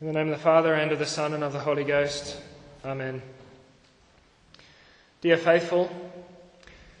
In the name of the Father, and of the Son, and of the Holy Ghost. Amen. Dear faithful,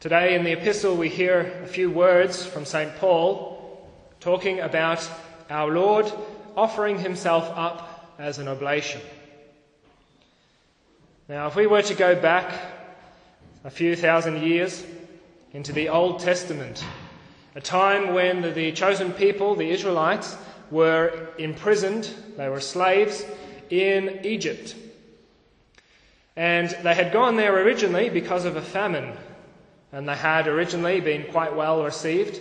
today in the epistle we hear a few words from St. Paul talking about our Lord offering himself up as an oblation. Now, if we were to go back a few thousand years into the Old Testament, a time when the chosen people, the Israelites, were imprisoned, they were slaves in Egypt. And they had gone there originally because of a famine, and they had originally been quite well received.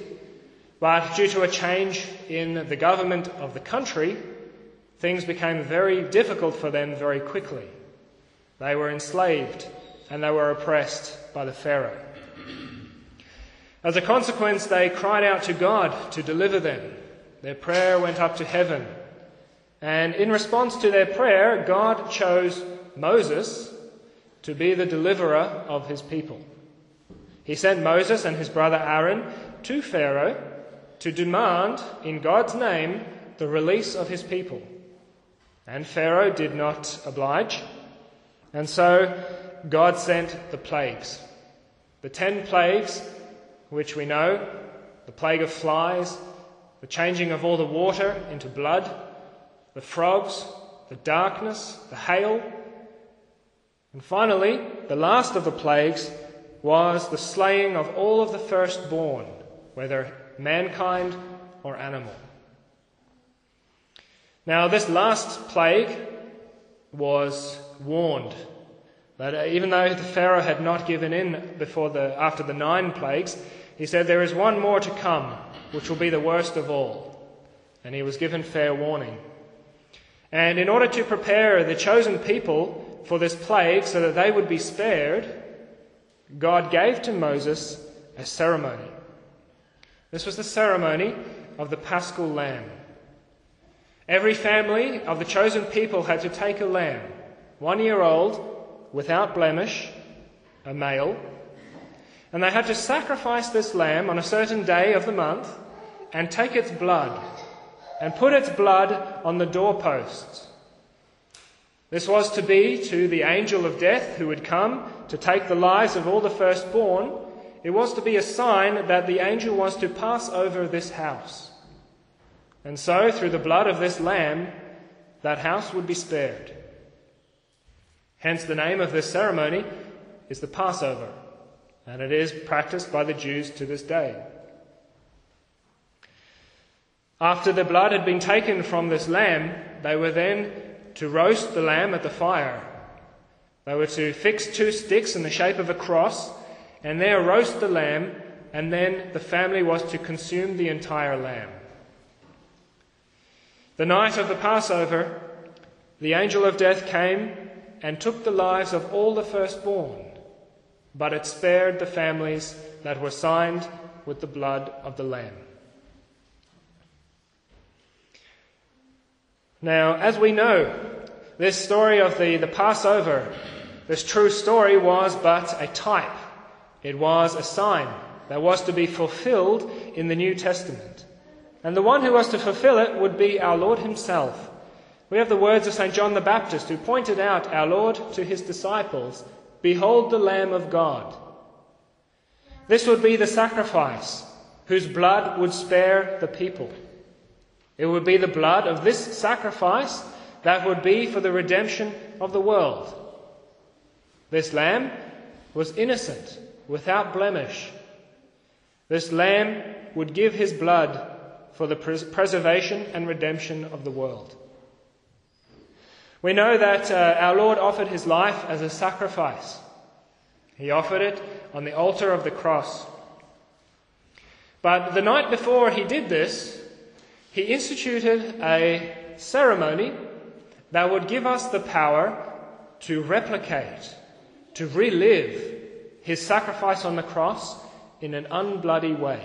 But due to a change in the government of the country, things became very difficult for them very quickly. They were enslaved and they were oppressed by the Pharaoh. As a consequence, they cried out to God to deliver them. Their prayer went up to heaven. And in response to their prayer, God chose Moses to be the deliverer of his people. He sent Moses and his brother Aaron to Pharaoh to demand, in God's name, the release of his people. And Pharaoh did not oblige. And so God sent the plagues. The ten plagues, which we know the plague of flies, the changing of all the water into blood, the frogs, the darkness, the hail. And finally, the last of the plagues was the slaying of all of the firstborn, whether mankind or animal. Now, this last plague was warned that uh, even though the Pharaoh had not given in before the, after the nine plagues, he said, There is one more to come, which will be the worst of all. And he was given fair warning. And in order to prepare the chosen people for this plague so that they would be spared, God gave to Moses a ceremony. This was the ceremony of the paschal lamb. Every family of the chosen people had to take a lamb, one year old, without blemish, a male, and they had to sacrifice this lamb on a certain day of the month and take its blood and put its blood on the doorposts. This was to be to the angel of death who would come to take the lives of all the firstborn. It was to be a sign that the angel was to pass over this house. And so, through the blood of this lamb, that house would be spared. Hence, the name of this ceremony is the Passover, and it is practiced by the Jews to this day. After the blood had been taken from this lamb, they were then to roast the lamb at the fire. They were to fix two sticks in the shape of a cross and there roast the lamb, and then the family was to consume the entire lamb. The night of the Passover, the angel of death came and took the lives of all the firstborn, but it spared the families that were signed with the blood of the Lamb. Now, as we know, this story of the, the Passover, this true story was but a type. It was a sign that was to be fulfilled in the New Testament. And the one who was to fulfill it would be our Lord Himself. We have the words of St. John the Baptist, who pointed out our Lord to His disciples Behold the Lamb of God. This would be the sacrifice whose blood would spare the people. It would be the blood of this sacrifice that would be for the redemption of the world. This lamb was innocent, without blemish. This lamb would give his blood for the pres- preservation and redemption of the world. We know that uh, our Lord offered his life as a sacrifice. He offered it on the altar of the cross. But the night before he did this, he instituted a ceremony that would give us the power to replicate, to relive his sacrifice on the cross in an unbloody way.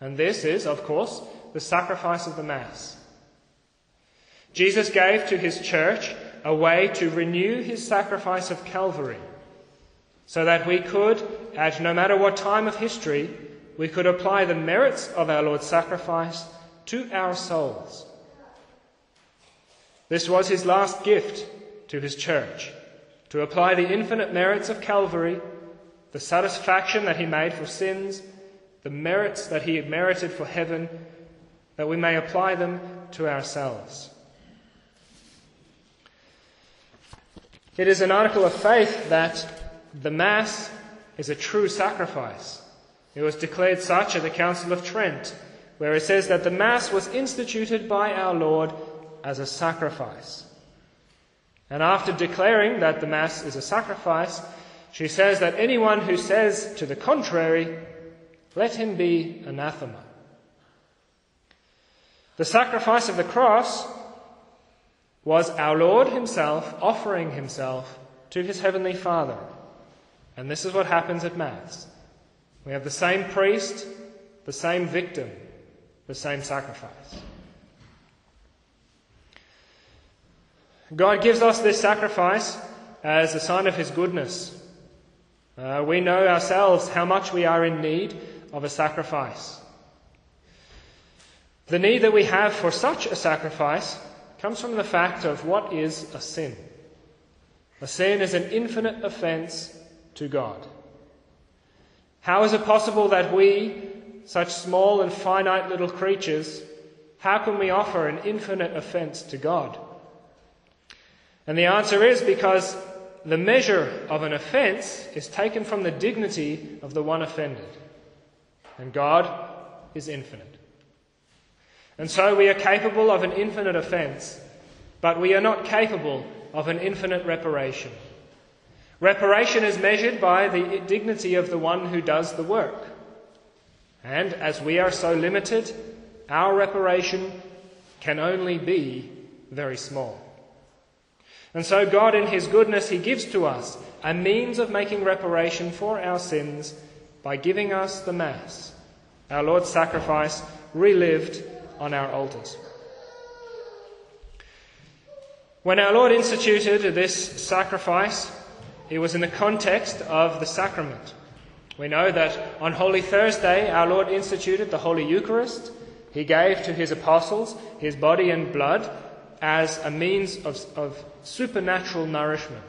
And this is, of course, the sacrifice of the Mass. Jesus gave to his church a way to renew his sacrifice of Calvary, so that we could, at no matter what time of history, we could apply the merits of our Lord's sacrifice to our souls. This was his last gift to his church to apply the infinite merits of Calvary, the satisfaction that he made for sins, the merits that he had merited for heaven, that we may apply them to ourselves. It is an article of faith that the Mass is a true sacrifice. It was declared such at the Council of Trent, where it says that the Mass was instituted by our Lord as a sacrifice. And after declaring that the Mass is a sacrifice, she says that anyone who says to the contrary, let him be anathema. The sacrifice of the cross was our Lord Himself offering Himself to His Heavenly Father. And this is what happens at Mass. We have the same priest, the same victim, the same sacrifice. God gives us this sacrifice as a sign of His goodness. Uh, we know ourselves how much we are in need of a sacrifice. The need that we have for such a sacrifice comes from the fact of what is a sin. A sin is an infinite offence to God. How is it possible that we, such small and finite little creatures, how can we offer an infinite offence to God? And the answer is because the measure of an offence is taken from the dignity of the one offended. And God is infinite. And so we are capable of an infinite offence, but we are not capable of an infinite reparation. Reparation is measured by the dignity of the one who does the work. And as we are so limited, our reparation can only be very small. And so, God, in His goodness, He gives to us a means of making reparation for our sins by giving us the Mass, our Lord's sacrifice, relived on our altars. When our Lord instituted this sacrifice, it was in the context of the sacrament. We know that on Holy Thursday, our Lord instituted the Holy Eucharist. He gave to his apostles his body and blood as a means of, of supernatural nourishment.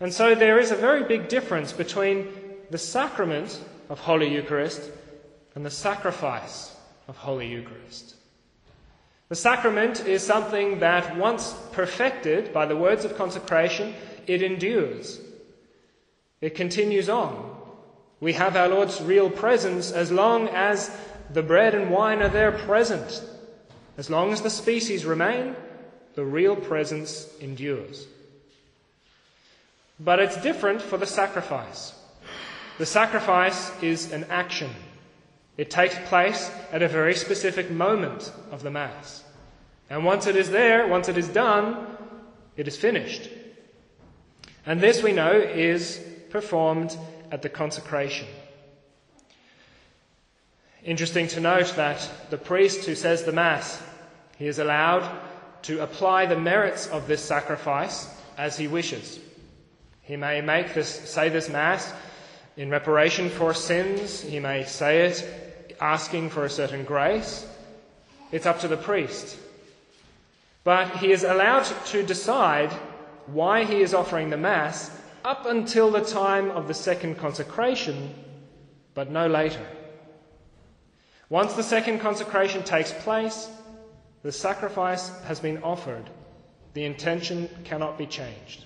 And so there is a very big difference between the sacrament of Holy Eucharist and the sacrifice of Holy Eucharist. The sacrament is something that, once perfected by the words of consecration, it endures. It continues on. We have our Lord's real presence as long as the bread and wine are there present. As long as the species remain, the real presence endures. But it's different for the sacrifice. The sacrifice is an action. It takes place at a very specific moment of the Mass. And once it is there, once it is done, it is finished. And this we know is performed at the consecration. Interesting to note that the priest who says the Mass, he is allowed to apply the merits of this sacrifice as he wishes. He may make this, say this Mass in reparation for sins. He may say it asking for a certain grace. It's up to the priest. But he is allowed to decide why he is offering the Mass up until the time of the second consecration, but no later. Once the second consecration takes place, the sacrifice has been offered. The intention cannot be changed.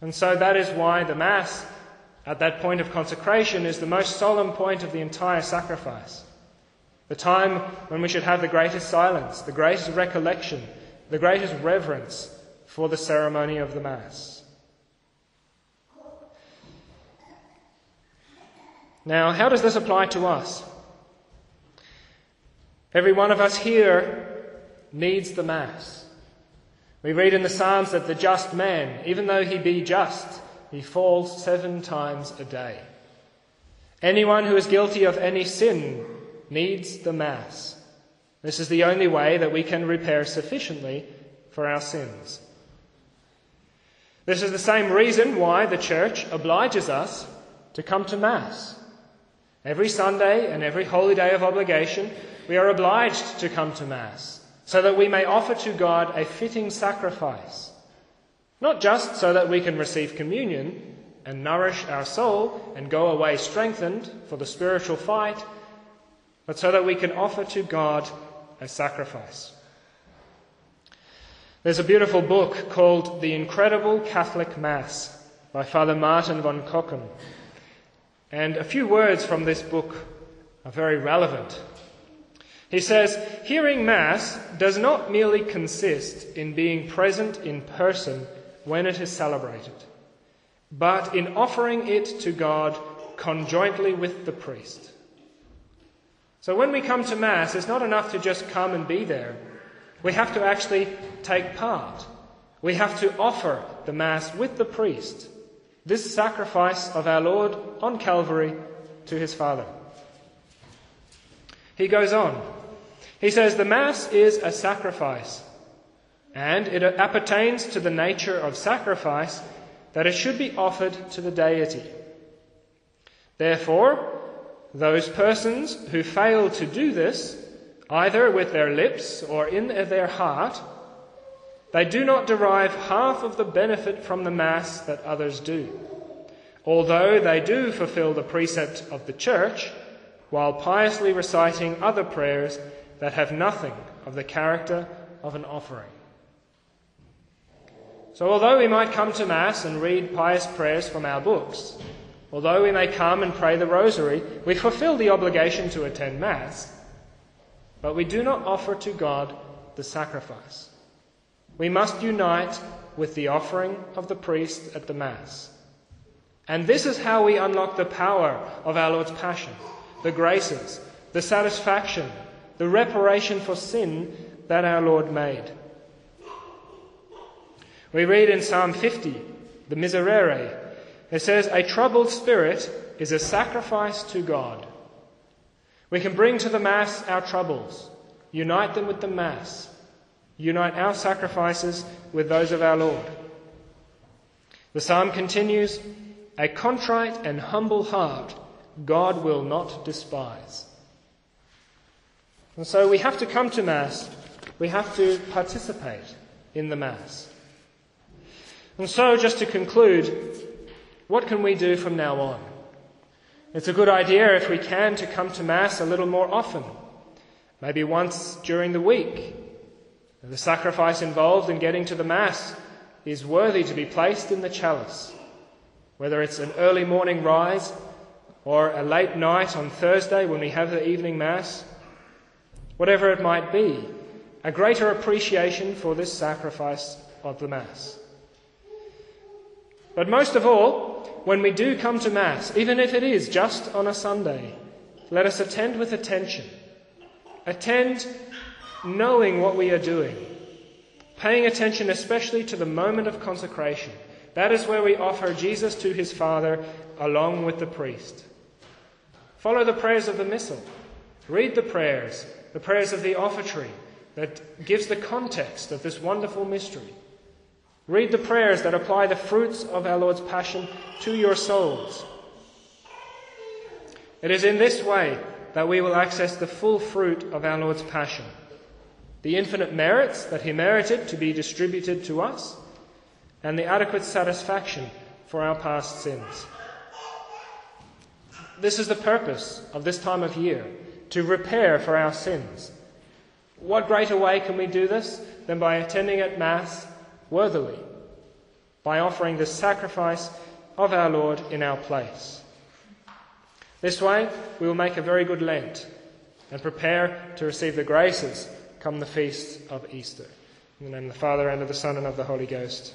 And so that is why the Mass, at that point of consecration, is the most solemn point of the entire sacrifice. The time when we should have the greatest silence, the greatest recollection, the greatest reverence for the ceremony of the Mass. Now, how does this apply to us? Every one of us here needs the Mass. We read in the Psalms that the just man, even though he be just, he falls seven times a day. Anyone who is guilty of any sin needs the Mass. This is the only way that we can repair sufficiently for our sins. This is the same reason why the church obliges us to come to Mass. Every Sunday and every holy day of obligation, we are obliged to come to Mass so that we may offer to God a fitting sacrifice, not just so that we can receive communion and nourish our soul and go away strengthened for the spiritual fight, but so that we can offer to God a sacrifice. There's a beautiful book called The Incredible Catholic Mass by Father Martin von Cochem. And a few words from this book are very relevant. He says, Hearing Mass does not merely consist in being present in person when it is celebrated, but in offering it to God conjointly with the priest. So when we come to Mass, it's not enough to just come and be there. We have to actually take part. We have to offer the Mass with the priest, this sacrifice of our Lord on Calvary to his Father. He goes on. He says, The Mass is a sacrifice, and it appertains to the nature of sacrifice that it should be offered to the deity. Therefore, those persons who fail to do this, either with their lips or in their heart, they do not derive half of the benefit from the Mass that others do, although they do fulfill the precept of the Church while piously reciting other prayers that have nothing of the character of an offering. So, although we might come to Mass and read pious prayers from our books, Although we may come and pray the rosary, we fulfill the obligation to attend Mass, but we do not offer to God the sacrifice. We must unite with the offering of the priest at the Mass. And this is how we unlock the power of our Lord's Passion, the graces, the satisfaction, the reparation for sin that our Lord made. We read in Psalm 50, the Miserere, it says, A troubled spirit is a sacrifice to God. We can bring to the Mass our troubles, unite them with the Mass, unite our sacrifices with those of our Lord. The psalm continues, A contrite and humble heart God will not despise. And so we have to come to Mass, we have to participate in the Mass. And so, just to conclude, what can we do from now on? It's a good idea, if we can, to come to Mass a little more often, maybe once during the week. The sacrifice involved in getting to the Mass is worthy to be placed in the chalice. Whether it's an early morning rise or a late night on Thursday when we have the evening Mass, whatever it might be, a greater appreciation for this sacrifice of the Mass. But most of all, when we do come to Mass, even if it is just on a Sunday, let us attend with attention. Attend knowing what we are doing, paying attention especially to the moment of consecration. That is where we offer Jesus to his Father along with the priest. Follow the prayers of the Missal. Read the prayers, the prayers of the offertory that gives the context of this wonderful mystery. Read the prayers that apply the fruits of our Lord's Passion to your souls. It is in this way that we will access the full fruit of our Lord's Passion, the infinite merits that He merited to be distributed to us, and the adequate satisfaction for our past sins. This is the purpose of this time of year to repair for our sins. What greater way can we do this than by attending at Mass worthily by offering the sacrifice of our Lord in our place. This way, we will make a very good Lent and prepare to receive the graces come the feast of Easter. In the name of the Father, and of the Son, and of the Holy Ghost.